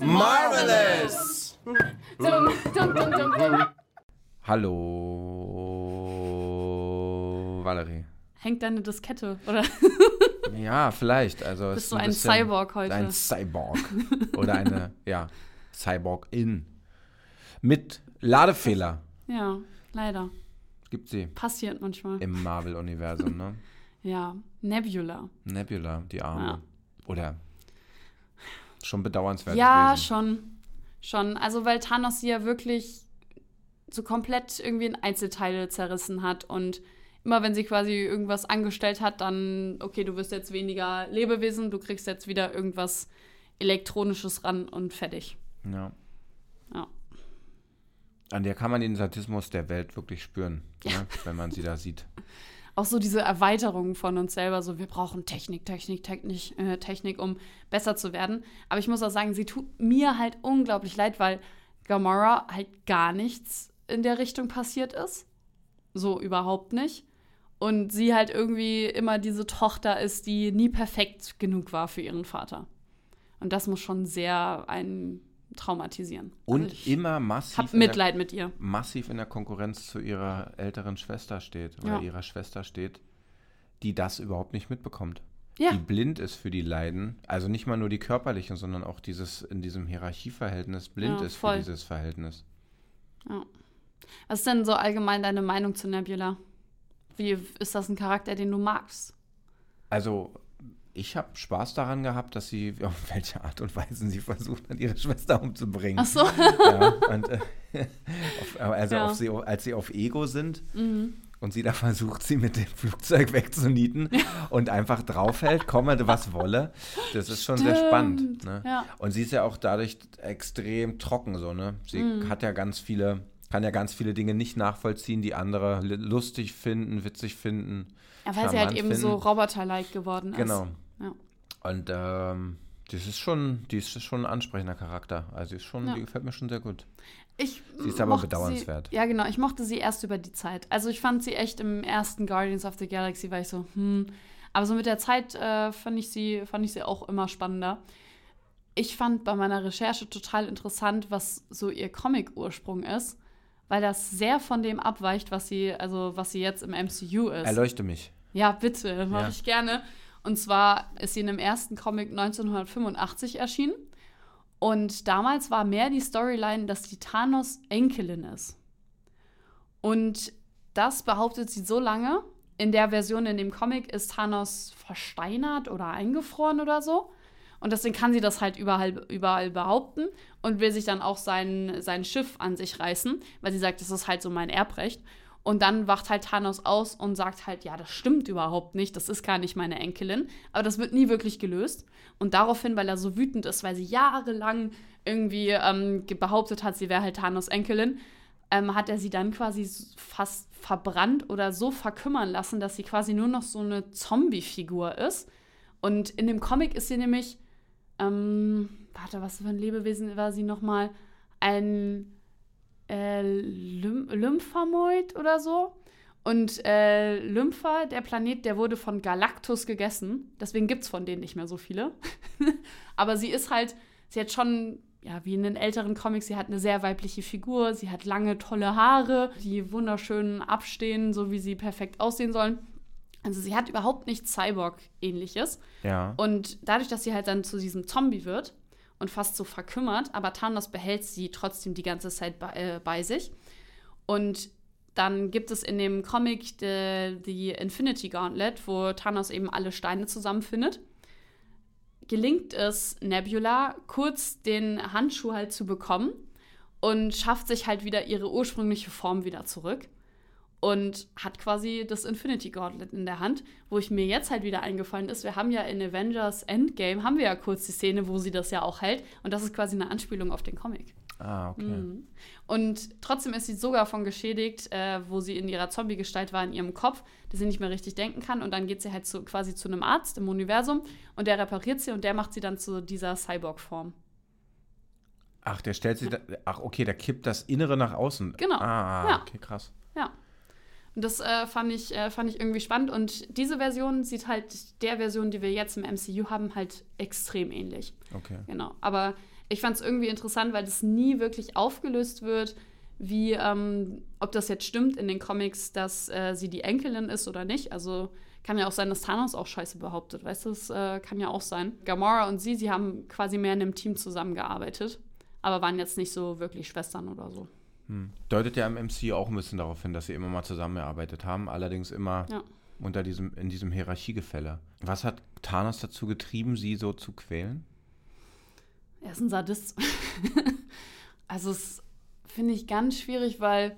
Marvelous! Hallo, Valerie. Hängt deine Diskette, oder? Ja, vielleicht. Also Bist du ist ein bisschen- Cyborg heute? Ein Cyborg. Oder eine, ja, Cyborg-In. Mit Ladefehler. Ja, leider. Gibt sie Passiert manchmal. im Marvel-Universum, ne? Ja, Nebula. Nebula, die Arme. Ja. Oder schon bedauernswert. Ja, gewesen. schon. Schon. Also, weil Thanos sie ja wirklich so komplett irgendwie in Einzelteile zerrissen hat und immer wenn sie quasi irgendwas angestellt hat, dann, okay, du wirst jetzt weniger Lebewesen, du kriegst jetzt wieder irgendwas Elektronisches ran und fertig. Ja. An der kann man den Sadismus der Welt wirklich spüren, ne? wenn man sie da sieht. Auch so diese Erweiterung von uns selber, so wir brauchen Technik, Technik, Technik, äh, Technik, um besser zu werden. Aber ich muss auch sagen, sie tut mir halt unglaublich leid, weil Gamora halt gar nichts in der Richtung passiert ist. So überhaupt nicht. Und sie halt irgendwie immer diese Tochter ist, die nie perfekt genug war für ihren Vater. Und das muss schon sehr einen traumatisieren. Und also immer massiv hab in der- Mitleid mit ihr. massiv in der Konkurrenz zu ihrer älteren Schwester steht oder Ja. ihrer Schwester steht, die das überhaupt nicht mitbekommt. Ja. Die blind ist für die Leiden, also nicht mal nur die körperlichen, sondern auch dieses in diesem Hierarchieverhältnis blind Ja, ist voll. für dieses Verhältnis. Was ist denn so allgemein deine Meinung zu Nebula? Wie ist das ein Charakter, den du magst? Also ich habe Spaß daran gehabt, dass sie, auf welche Art und Weise sie versucht hat, ihre Schwester umzubringen. Ach so. Ja, und, äh, auf, also Ja. sie, als sie auf Ego sind Mhm. und sie da versucht, sie mit dem Flugzeug wegzunieten und einfach draufhält, komme was wolle. Das ist schon sehr spannend. Ne? ja. Und sie ist ja auch dadurch extrem trocken so, ne? Sie Mhm. hat ja ganz viele, kann ja ganz viele Dinge nicht nachvollziehen, die andere lustig finden, witzig finden. Ja, weil sie halt eben so finden. Roboter-like geworden ist. Genau. Ja. Und ähm, das ist schon, die ist schon ein ansprechender Charakter. Also ist schon, Ja. die gefällt mir schon sehr gut. Ich Sie ist aber bedauernswert. Sie, ja, genau. Ich mochte sie erst über die Zeit. Also ich fand sie echt im ersten Guardians of the Galaxy, war ich so, hm. Aber so mit der Zeit äh, fand, ich sie, fand ich sie auch immer spannender. Ich fand bei meiner Recherche total interessant, was so ihr Comic-Ursprung ist, weil das sehr von dem abweicht, was sie, also was sie jetzt im MCU ist. Erleuchte mich. Ja, bitte, mache Ja. ich gerne. Und zwar ist sie in dem ersten Comic 1985 erschienen. Und damals war mehr die Storyline, dass die Thanos Enkelin ist. Und das behauptet sie so lange. In der Version in dem Comic ist Thanos versteinert oder eingefroren oder so. Und deswegen kann sie das halt überall, überall behaupten und will sich dann auch sein, sein Schiff an sich reißen, weil sie sagt, das ist halt so mein Erbrecht. Und dann wacht halt Thanos aus und sagt halt, ja, das stimmt überhaupt nicht, das ist gar nicht meine Enkelin. Aber das wird nie wirklich gelöst. Und daraufhin, weil er so wütend ist, weil sie jahrelang irgendwie ähm, behauptet hat, sie wäre halt Thanos Enkelin, ähm, hat er sie dann quasi fast verbrannt oder so verkümmern lassen, dass sie quasi nur noch so eine Zombie-Figur ist. Und in dem Comic ist sie nämlich, ähm, warte, was für ein Lebewesen war sie nochmal? Ein äh, Lym Lymphamoid oder so. Und äh, Lympha, der Planet, der wurde von Galactus gegessen. Deswegen gibt es von denen nicht mehr so viele. Aber sie ist halt, sie hat schon, ja, wie in den älteren Comics, sie hat eine sehr weibliche Figur. Sie hat lange, tolle Haare, die wunderschön abstehen, so wie sie perfekt aussehen sollen. Also sie hat überhaupt nichts Cyborg-ähnliches. Ja. Und dadurch, dass sie halt dann zu diesem Zombie wird und fast so verkümmert, aber Thanos behält sie trotzdem die ganze Zeit bei, äh, bei sich. Und dann gibt es in dem Comic die, die Infinity Gauntlet, wo Thanos eben alle Steine zusammenfindet. Gelingt es Nebula, kurz den Handschuh halt zu bekommen und schafft sich halt wieder ihre ursprüngliche Form wieder zurück und hat quasi das Infinity Gauntlet in der Hand, wo ich mir jetzt halt wieder eingefallen ist, wir haben ja in Avengers Endgame, haben wir ja kurz die Szene, wo sie das ja auch hält und das ist quasi eine Anspielung auf den Comic. Ah, okay. Mhm. Und trotzdem ist sie sogar von geschädigt, äh, wo sie in ihrer Zombie-Gestalt war, in ihrem Kopf, dass sie nicht mehr richtig denken kann. Und dann geht sie halt zu, quasi zu einem Arzt im Universum und der repariert sie und der macht sie dann zu dieser Cyborg-Form. Ach, der stellt sich, da, ach okay, der kippt das Innere nach außen. Genau. Ah, Ja. okay, krass. Und das äh, fand, ich, äh, fand ich irgendwie spannend. Und diese Version sieht halt der Version, die wir jetzt im MCU haben, halt extrem ähnlich. Okay. Genau. Aber ich fand es irgendwie interessant, weil das nie wirklich aufgelöst wird, wie, ähm, ob das jetzt stimmt in den Comics, dass äh, sie die Enkelin ist oder nicht. Also kann ja auch sein, dass Thanos auch Scheiße behauptet. Weißt du, das äh, kann ja auch sein. Gamora und sie, sie haben quasi mehr in einem Team zusammengearbeitet, aber waren jetzt nicht so wirklich Schwestern oder so. Hm. Deutet ja im MCU auch ein bisschen darauf hin, dass sie immer mal zusammengearbeitet haben, allerdings immer Ja. unter diesem, in diesem Hierarchiegefälle. Was hat Thanos dazu getrieben, sie so zu quälen? Er ist ein Sadist. also, das finde ich ganz schwierig, weil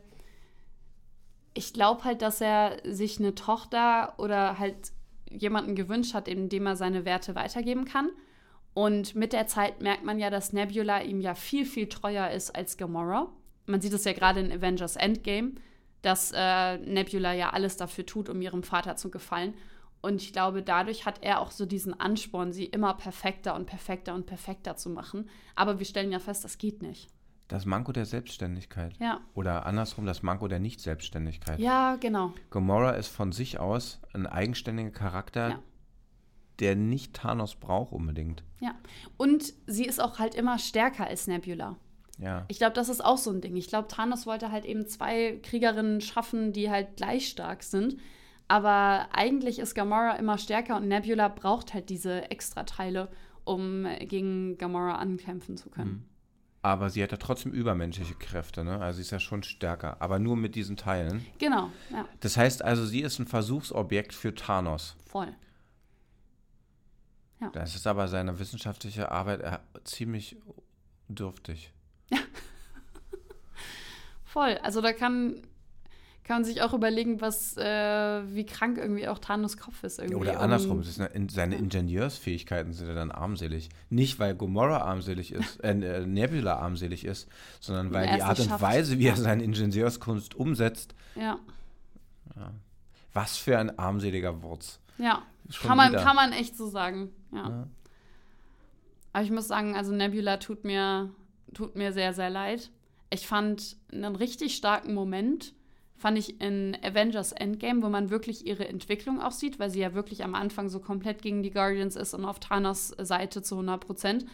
ich glaube halt, dass er sich eine Tochter oder halt jemanden gewünscht hat, indem er seine Werte weitergeben kann. Und mit der Zeit merkt man ja, dass Nebula ihm ja viel, viel treuer ist als Gamora. Man sieht es ja gerade in Avengers Endgame, dass äh, Nebula ja alles dafür tut, um ihrem Vater zu gefallen. Und ich glaube, dadurch hat er auch so diesen Ansporn, sie immer perfekter und perfekter und perfekter zu machen. Aber wir stellen ja fest, das geht nicht. Das Manko der Selbstständigkeit. Ja. Oder andersrum, das Manko der Nicht-Selbstständigkeit. Ja, genau. Gamora ist von sich aus ein eigenständiger Charakter, Ja. der nicht Thanos braucht unbedingt. Ja. Und sie ist auch halt immer stärker als Nebula. Ja. Ich glaube, das ist auch so ein Ding. Ich glaube, Thanos wollte halt eben zwei Kriegerinnen schaffen, die halt gleich stark sind. Aber eigentlich ist Gamora immer stärker und Nebula braucht halt diese Extrateile, um gegen Gamora ankämpfen zu können. Aber sie hat ja trotzdem übermenschliche Kräfte, ne? Also sie ist ja schon stärker, aber nur mit diesen Teilen. Genau, ja, Das heißt also, sie ist ein Versuchsobjekt für Thanos. voll. Das ist aber seine wissenschaftliche Arbeit äh, ziemlich dürftig. Voll. Also da kann, kann man sich auch überlegen, was, äh, wie krank irgendwie auch Thanos Kopf ist. Irgendwie. Oder um- andersrum, eine, in, seine Ingenieursfähigkeiten sind ja dann armselig. Nicht, weil Gomorra armselig ist, äh, äh, Nebula armselig ist, sondern weil die Art und schafft. Weise, wie Ja. er seine Ingenieurskunst umsetzt, Ja, was für ein armseliger Wurz. ja. Schon Kann man, wieder. kann man echt so sagen. Ja. Ja. Aber ich muss sagen, also Nebula tut mir, tut mir sehr, sehr leid. Ich fand einen richtig starken Moment, fand ich in Avengers Endgame, wo man wirklich ihre Entwicklung auch sieht, weil sie ja wirklich am Anfang so komplett gegen die Guardians ist und auf Thanos Seite zu 100 Prozent.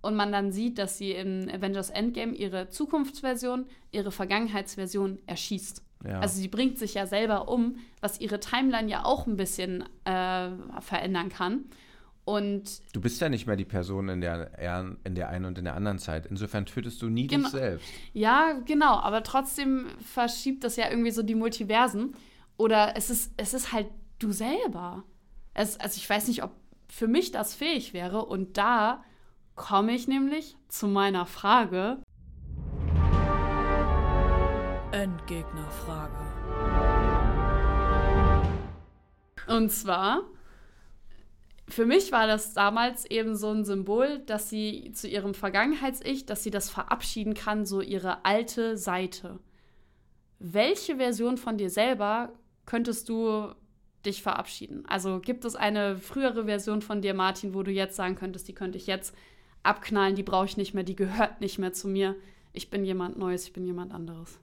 Und man dann sieht, dass sie in Avengers Endgame ihre Zukunftsversion, ihre Vergangenheitsversion erschießt. Ja. Also sie bringt sich ja selber um, was ihre Timeline ja auch ein bisschen äh, verändern kann. Und du bist ja nicht mehr die Person in der, er- in der einen und in der anderen Zeit. Insofern tötest du nie Genau. dich selbst. ja, genau, aber trotzdem verschiebt das ja irgendwie so die Multiversen. Oder es ist, es ist halt du selber. Es, also ich weiß nicht, ob für mich das fähig wäre. Und da komme ich nämlich zu meiner Frage. Endgegnerfrage. Und zwar, für mich war das damals eben so ein Symbol, dass sie zu ihrem Vergangenheits-Ich, dass sie das verabschieden kann, so ihre alte Seite. Welche Version von dir selber könntest du dich verabschieden? Also gibt es eine frühere Version von dir, Martin, wo du jetzt sagen könntest, die könnte ich jetzt abknallen, die brauche ich nicht mehr, die gehört nicht mehr zu mir. Ich bin jemand Neues, ich bin jemand anderes.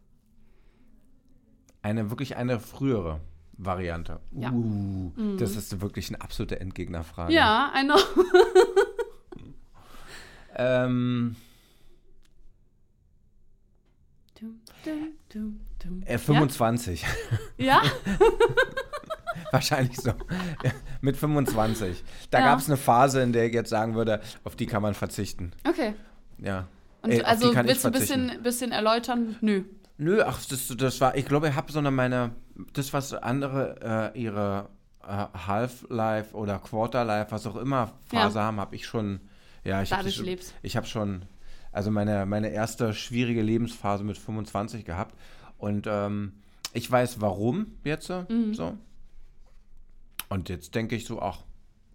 Eine wirklich eine frühere Variante. Ja. Mhm. Uh, Das ist wirklich eine absolute Endgegnerfrage. Ja, I know. Ähm, Dum, dum, dum, äh, 25. Ja? Wahrscheinlich so. Ja, mit 25. Da Ja. gab es eine Phase, in der ich jetzt sagen würde, auf die kann man verzichten. Okay. Ja. Und Ey, auf also willst du ein bisschen, bisschen erläutern? Nö. Nö, ach, das, das war, ich glaube, ich habe so eine meine, das, was andere äh, ihre äh, Half-Life oder Quarter-Life, was auch immer Phase haben, habe ich schon, ja, ich habe schon, ich habe schon, also meine, meine erste schwierige Lebensphase mit 25 gehabt und ähm, ich weiß warum jetzt so, Mhm. so. Und jetzt denke ich so, ach,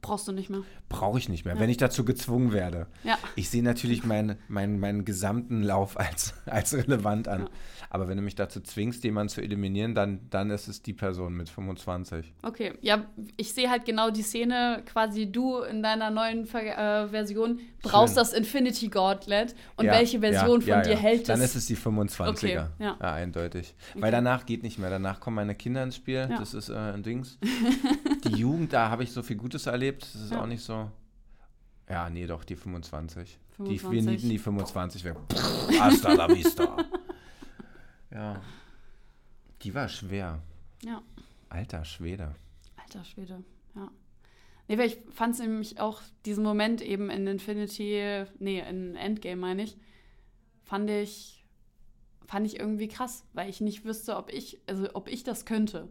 Brauchst du nicht mehr. Brauche ich nicht mehr, wenn ich dazu gezwungen werde. Ja. Ich sehe natürlich meinen mein, meinen gesamten Lauf als, als relevant an. Ja. Aber wenn du mich dazu zwingst, jemanden zu eliminieren, dann, dann ist es die Person mit 25. Okay, ja, ich sehe halt genau die Szene, quasi du in deiner neuen Ver äh, Version brauchst Schön. das Infinity Gauntlet und Ja, welche Version ja, von ja, dir ja. hält Dann es? ist es die 25er. Okay, ja. eindeutig. Okay. Weil danach geht nicht mehr. Danach kommen meine Kinder ins Spiel. Ja. Das ist äh, ein Dings. die Jugend, da habe ich so viel Gutes erlebt. Das ist Ja. auch nicht so. Ja, nee, doch, die 25. Die, wir 25. nieten die 25 weg. Hasta la vista. ja. Die war schwer. Ja, Alter Schwede. alter Schwede, ja. Nee, weil ich fand es nämlich auch diesen Moment eben in Infinity, nee, in Endgame meine ich, fand ich, fand ich irgendwie krass, weil ich nicht wüsste, ob ich, also ob ich das könnte.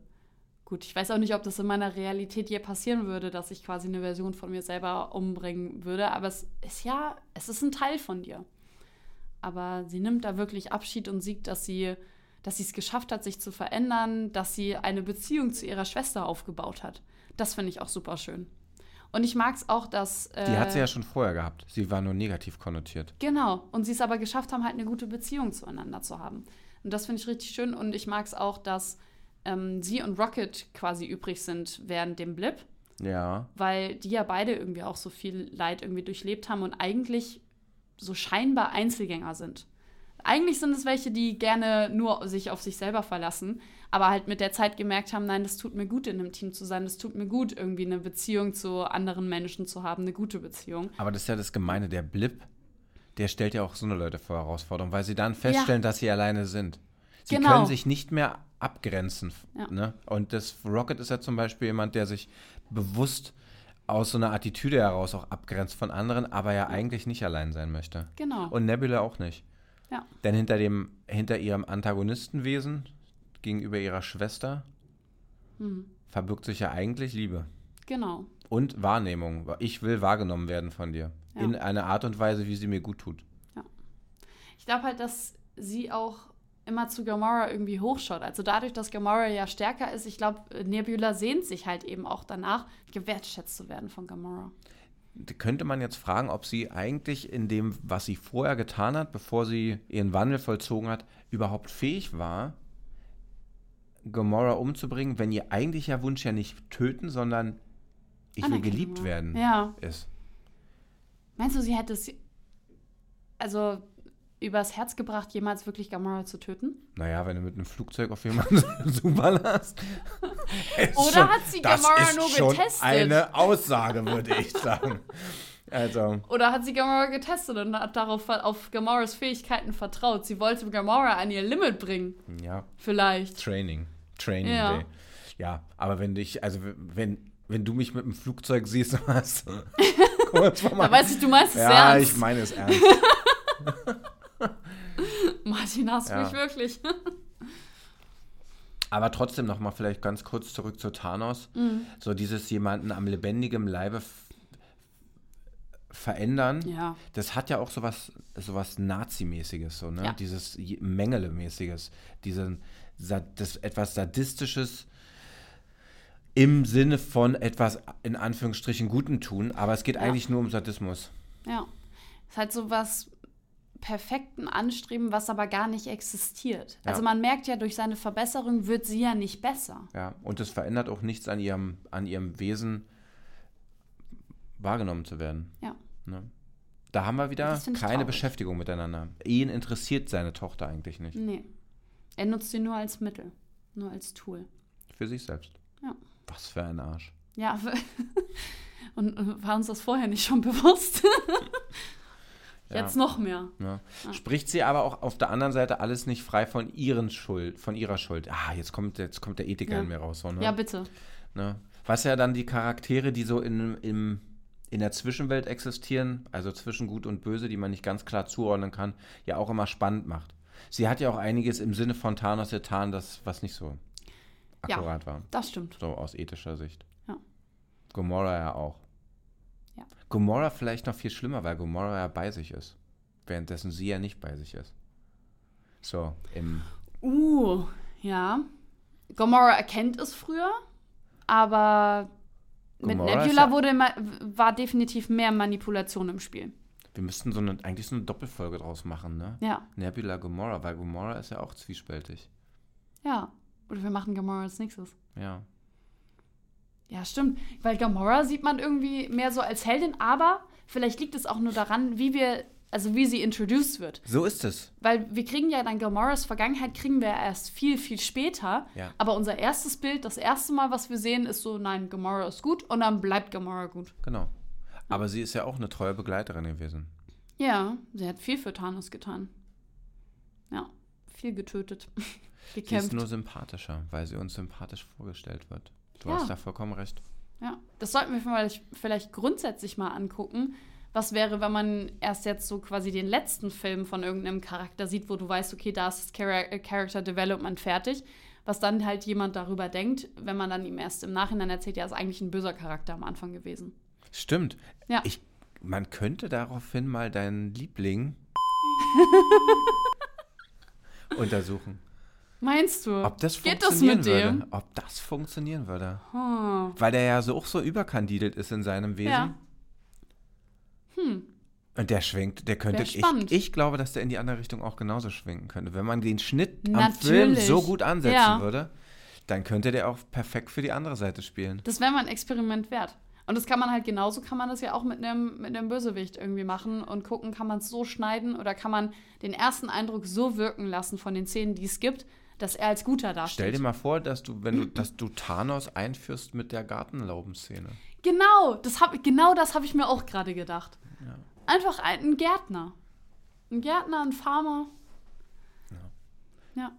Gut, ich weiß auch nicht, ob das in meiner Realität je passieren würde, dass ich quasi eine Version von mir selber umbringen würde, aber es ist ja, es ist ein Teil von dir. Aber sie nimmt da wirklich Abschied und sieht, dass sie, dass sie es geschafft hat, sich zu verändern, dass sie eine Beziehung zu ihrer Schwester aufgebaut hat. Das finde ich auch super schön. Und ich mag es auch, dass. Äh, Die hat sie ja schon vorher gehabt. Sie war nur negativ konnotiert. Genau. Und sie es aber geschafft haben, halt eine gute Beziehung zueinander zu haben. Und das finde ich richtig schön. Und ich mag es auch, dass ähm, sie und Rocket quasi übrig sind während dem Blip, Ja. weil die ja beide irgendwie auch so viel Leid irgendwie durchlebt haben und eigentlich so scheinbar Einzelgänger sind. Eigentlich sind es welche, die gerne nur sich auf sich selber verlassen, aber halt mit der Zeit gemerkt haben, nein, das tut mir gut, in einem Team zu sein, das tut mir gut, irgendwie eine Beziehung zu anderen Menschen zu haben, eine gute Beziehung. Aber das ist ja das Gemeine. Der Blip, der stellt ja auch so eine Leute vor Herausforderungen, weil sie dann feststellen, dass sie alleine sind. Sie Genau. können sich nicht mehr abgrenzen. Ja. Ne? Und das Rocket ist ja zum Beispiel jemand, der sich bewusst aus so einer Attitüde heraus auch abgrenzt von anderen, aber ja eigentlich nicht allein sein möchte. Genau. Und Nebula auch nicht. Ja. Denn hinter, dem, hinter ihrem Antagonistenwesen gegenüber ihrer Schwester Mhm. verbirgt sich ja eigentlich Liebe. Genau. Und Wahrnehmung. Ich will wahrgenommen werden von dir. Ja. In einer Art und Weise, wie sie mir gut tut. Ich glaube halt, dass sie auch immer zu Gamora irgendwie hochschaut. Also dadurch, dass Gamora ja stärker ist, ich glaube, Nebula sehnt sich halt eben auch danach, gewertschätzt zu werden von Gamora. Könnte man jetzt fragen, ob sie eigentlich in dem, was sie vorher getan hat, bevor sie ihren Wandel vollzogen hat, überhaupt fähig war, Gamora umzubringen, wenn ihr eigentlicher Wunsch ja nicht töten, sondern ich will geliebt werden Ja. ist. Meinst du, sie hätte es also übers Herz gebracht, jemals wirklich Gamora zu töten? Naja, wenn du mit einem Flugzeug auf jemanden ist Oder hat sie Gamora nur schon getestet? Eine Aussage, würde ich sagen. Also, Oder hat sie Gamora getestet und hat darauf auf Gamoras Fähigkeiten vertraut? Sie wollte Gamora an ihr Limit bringen. ja, Vielleicht. Training. Training Ja. Day. Ja, aber wenn dich, also wenn, wenn du mich mit einem Flugzeug siehst, was kurz vor Da weiß ich, du meinst es Ja, ernst. ich meine es ernst. Martin, hast du Ja. mich wirklich? Aber trotzdem noch mal vielleicht ganz kurz zurück zu Thanos. Mhm. So dieses jemanden am lebendigen Leibe verändern. Ja. Das hat ja auch sowas, sowas Nazi-mäßiges, so, ne? Ja. Dieses Mengele-mäßiges, diesen, das etwas Sadistisches im Sinne von etwas in Anführungsstrichen Guten tun, aber es geht Ja. eigentlich nur um Sadismus. Ja. Es ist halt so was perfekten Anstreben, was aber gar nicht existiert. Ja. Also man merkt ja, durch seine Verbesserung wird sie ja nicht besser. Ja, und es verändert auch nichts an ihrem, an ihrem Wesen, wahrgenommen zu werden. Ja. Ne? Da haben wir wieder keine traurig. Beschäftigung miteinander. Ihn interessiert seine Tochter eigentlich nicht. Nee. Er nutzt sie nur als Mittel, nur als Tool. Für sich selbst. Ja. Was für ein Arsch. Ja, und äh, war uns das vorher nicht schon bewusst? Ja. Jetzt noch mehr. Ja. Ja. Spricht sie aber auch auf der anderen Seite alles nicht frei von ihren Schuld, von ihrer Schuld. Ah, jetzt kommt, jetzt kommt der Ethiker Ja. in mir raus. So, ne? Ja, bitte. Ne? Was ja dann die Charaktere, die so in, im, in der Zwischenwelt existieren, also zwischen Gut und Böse, die man nicht ganz klar zuordnen kann, ja auch immer spannend macht. Sie hat ja auch einiges im Sinne von Thanos getan, das, was nicht so Ja. akkurat war, Das stimmt. so aus ethischer Sicht. Ja. Gomorra ja auch. Ja. Gomorra vielleicht noch viel schlimmer, weil Gomorra ja bei sich ist, währenddessen sie ja nicht bei sich ist. So, im Uh, ja. Gomorra erkennt es früher, aber mit Gamora ist Nebula ja- wurde war definitiv mehr Manipulation im Spiel. Wir müssten so eine, eigentlich so eine Doppelfolge draus machen, ne? Ja, Nebula Gamora, weil Gamora ist ja auch zwiespältig. ja. Oder wir machen Gamora als nächstes. Ja. Ja, stimmt. Weil Gamora sieht man irgendwie mehr so als Heldin, aber vielleicht liegt es auch nur daran, wie wir, also wie sie introduced wird. So ist es. Weil wir kriegen ja dann Gamoras Vergangenheit, kriegen wir erst viel, viel später. Ja. Aber unser erstes Bild, das erste Mal, was wir sehen, ist so, nein, Gamora ist gut und dann bleibt Gamora gut. Genau. Aber sie ist ja auch eine treue Begleiterin gewesen. Ja, sie hat viel für Thanos getan. Ja, viel getötet. Sie ist Gekämpft. nur sympathischer, weil sie uns sympathisch vorgestellt wird. Du Ja. hast da vollkommen recht. Ja, das sollten wir vielleicht, vielleicht grundsätzlich mal angucken. Was wäre, wenn man erst jetzt so quasi den letzten Film von irgendeinem Charakter sieht, wo du weißt, okay, da ist das Chara- äh, Character Development fertig, was dann halt jemand darüber denkt, wenn man dann ihm erst im Nachhinein erzählt, ja, ist eigentlich ein böser Charakter am Anfang gewesen. Stimmt. Ja. Ich, man könnte daraufhin mal deinen Liebling untersuchen. Meinst du? Ob das Geht das funktionieren mit würde. dem? Ob das funktionieren würde. Hm. Weil der ja so auch so überkandidelt ist in seinem Wesen. Ja. Hm. Und der schwenkt, der könnte. Ich, ich glaube, dass der in die andere Richtung auch genauso schwenken könnte. Wenn man den Schnitt am Film Natürlich. so gut ansetzen Ja. würde, dann könnte der auch perfekt für die andere Seite spielen. Das wäre mal ein Experiment wert. Und das kann man halt genauso, kann man das ja auch mit einem, mit einem Bösewicht irgendwie machen und gucken, kann man es so schneiden oder kann man den ersten Eindruck so wirken lassen von den Szenen, die es gibt, dass er als guter dasteht. Stell dir mal vor, dass du, wenn du, dass du Thanos einführst mit der Gartenlaubenszene. Genau, das hab, genau das habe ich mir auch gerade gedacht. Einfach ein, ein Gärtner. Ein Gärtner, ein Farmer. Ja.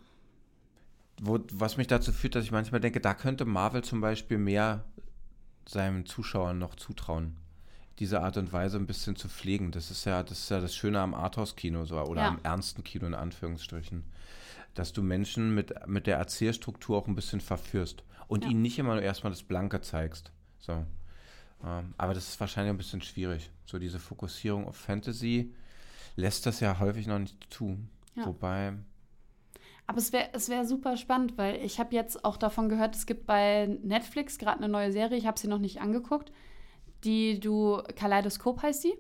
Wo, was mich dazu führt, dass ich manchmal denke, da könnte Marvel zum Beispiel mehr seinen Zuschauern noch zutrauen. Diese Art und Weise ein bisschen zu pflegen. Das ist ja das, ist ja das Schöne am Arthouse-Kino so, oder Ja. am ernsten Kino in Anführungsstrichen. Dass du Menschen mit, mit der Erzählstruktur auch ein bisschen verführst und Ja. ihnen nicht immer nur erstmal das Blanke zeigst. So. Ähm, aber das ist wahrscheinlich ein bisschen schwierig. So diese Fokussierung auf Fantasy lässt das ja häufig noch nicht zu. Ja. Wobei, Aber es wäre es wär super spannend, weil ich habe jetzt auch davon gehört, es gibt bei Netflix gerade eine neue Serie, ich habe sie noch nicht angeguckt, die du, Kaleidoskop heißt sie.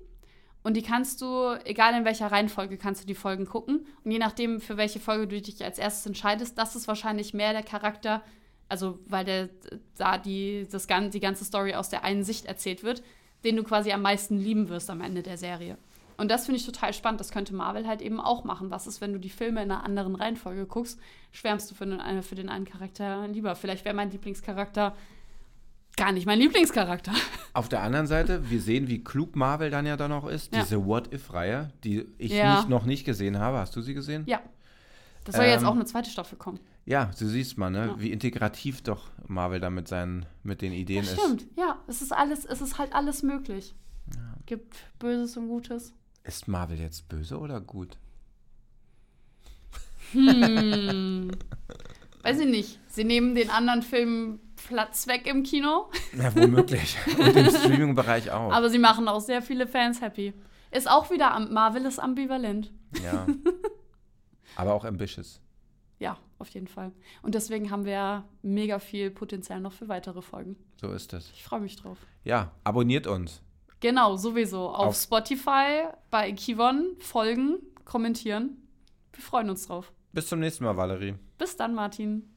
Und die kannst du, egal in welcher Reihenfolge, kannst du die Folgen gucken. Und je nachdem, für welche Folge du dich als erstes entscheidest, das ist wahrscheinlich mehr der Charakter, also weil der da die, das, die ganze Story aus der einen Sicht erzählt wird, den du quasi am meisten lieben wirst am Ende der Serie. Und das finde ich total spannend. Das könnte Marvel halt eben auch machen. Was ist, wenn du die Filme in einer anderen Reihenfolge guckst? Schwärmst du für den, äh, für den einen Charakter lieber? Vielleicht wäre mein Lieblingscharakter gar nicht mein Lieblingscharakter. Auf der anderen Seite, wir sehen, wie klug Marvel dann ja dann auch ist. Ja. Diese What-If-Reihe, die ich Ja. nicht, noch nicht gesehen habe. Hast du sie gesehen? Ja. Das soll jetzt Ähm, auch eine zweite Staffel kommen. Ja, du siehst mal, ne, Ja. wie integrativ doch Marvel da mit, seinen, mit den Ideen Das ist. stimmt, ja. Es ist alles, es ist halt alles möglich. Gibt Böses und Gutes. Ist Marvel jetzt böse oder gut? Hm. Weiß ich nicht. Sie nehmen den anderen Filmen Platz weg im Kino, Ja, womöglich. Und im Streaming-Bereich auch. aber sie machen auch sehr viele Fans happy. Ist auch wieder, am- Marvel ist ambivalent. ja. Aber auch ambitious. Ja, auf jeden Fall. Und deswegen haben wir ja mega viel Potenzial noch für weitere Folgen. So ist es. Ich freue mich drauf. Ja, abonniert uns. Genau, sowieso. Auf, Auf- Spotify, bei Kivon, folgen, kommentieren. Wir freuen uns drauf. Bis zum nächsten Mal, Valerie. Bis dann, Martin.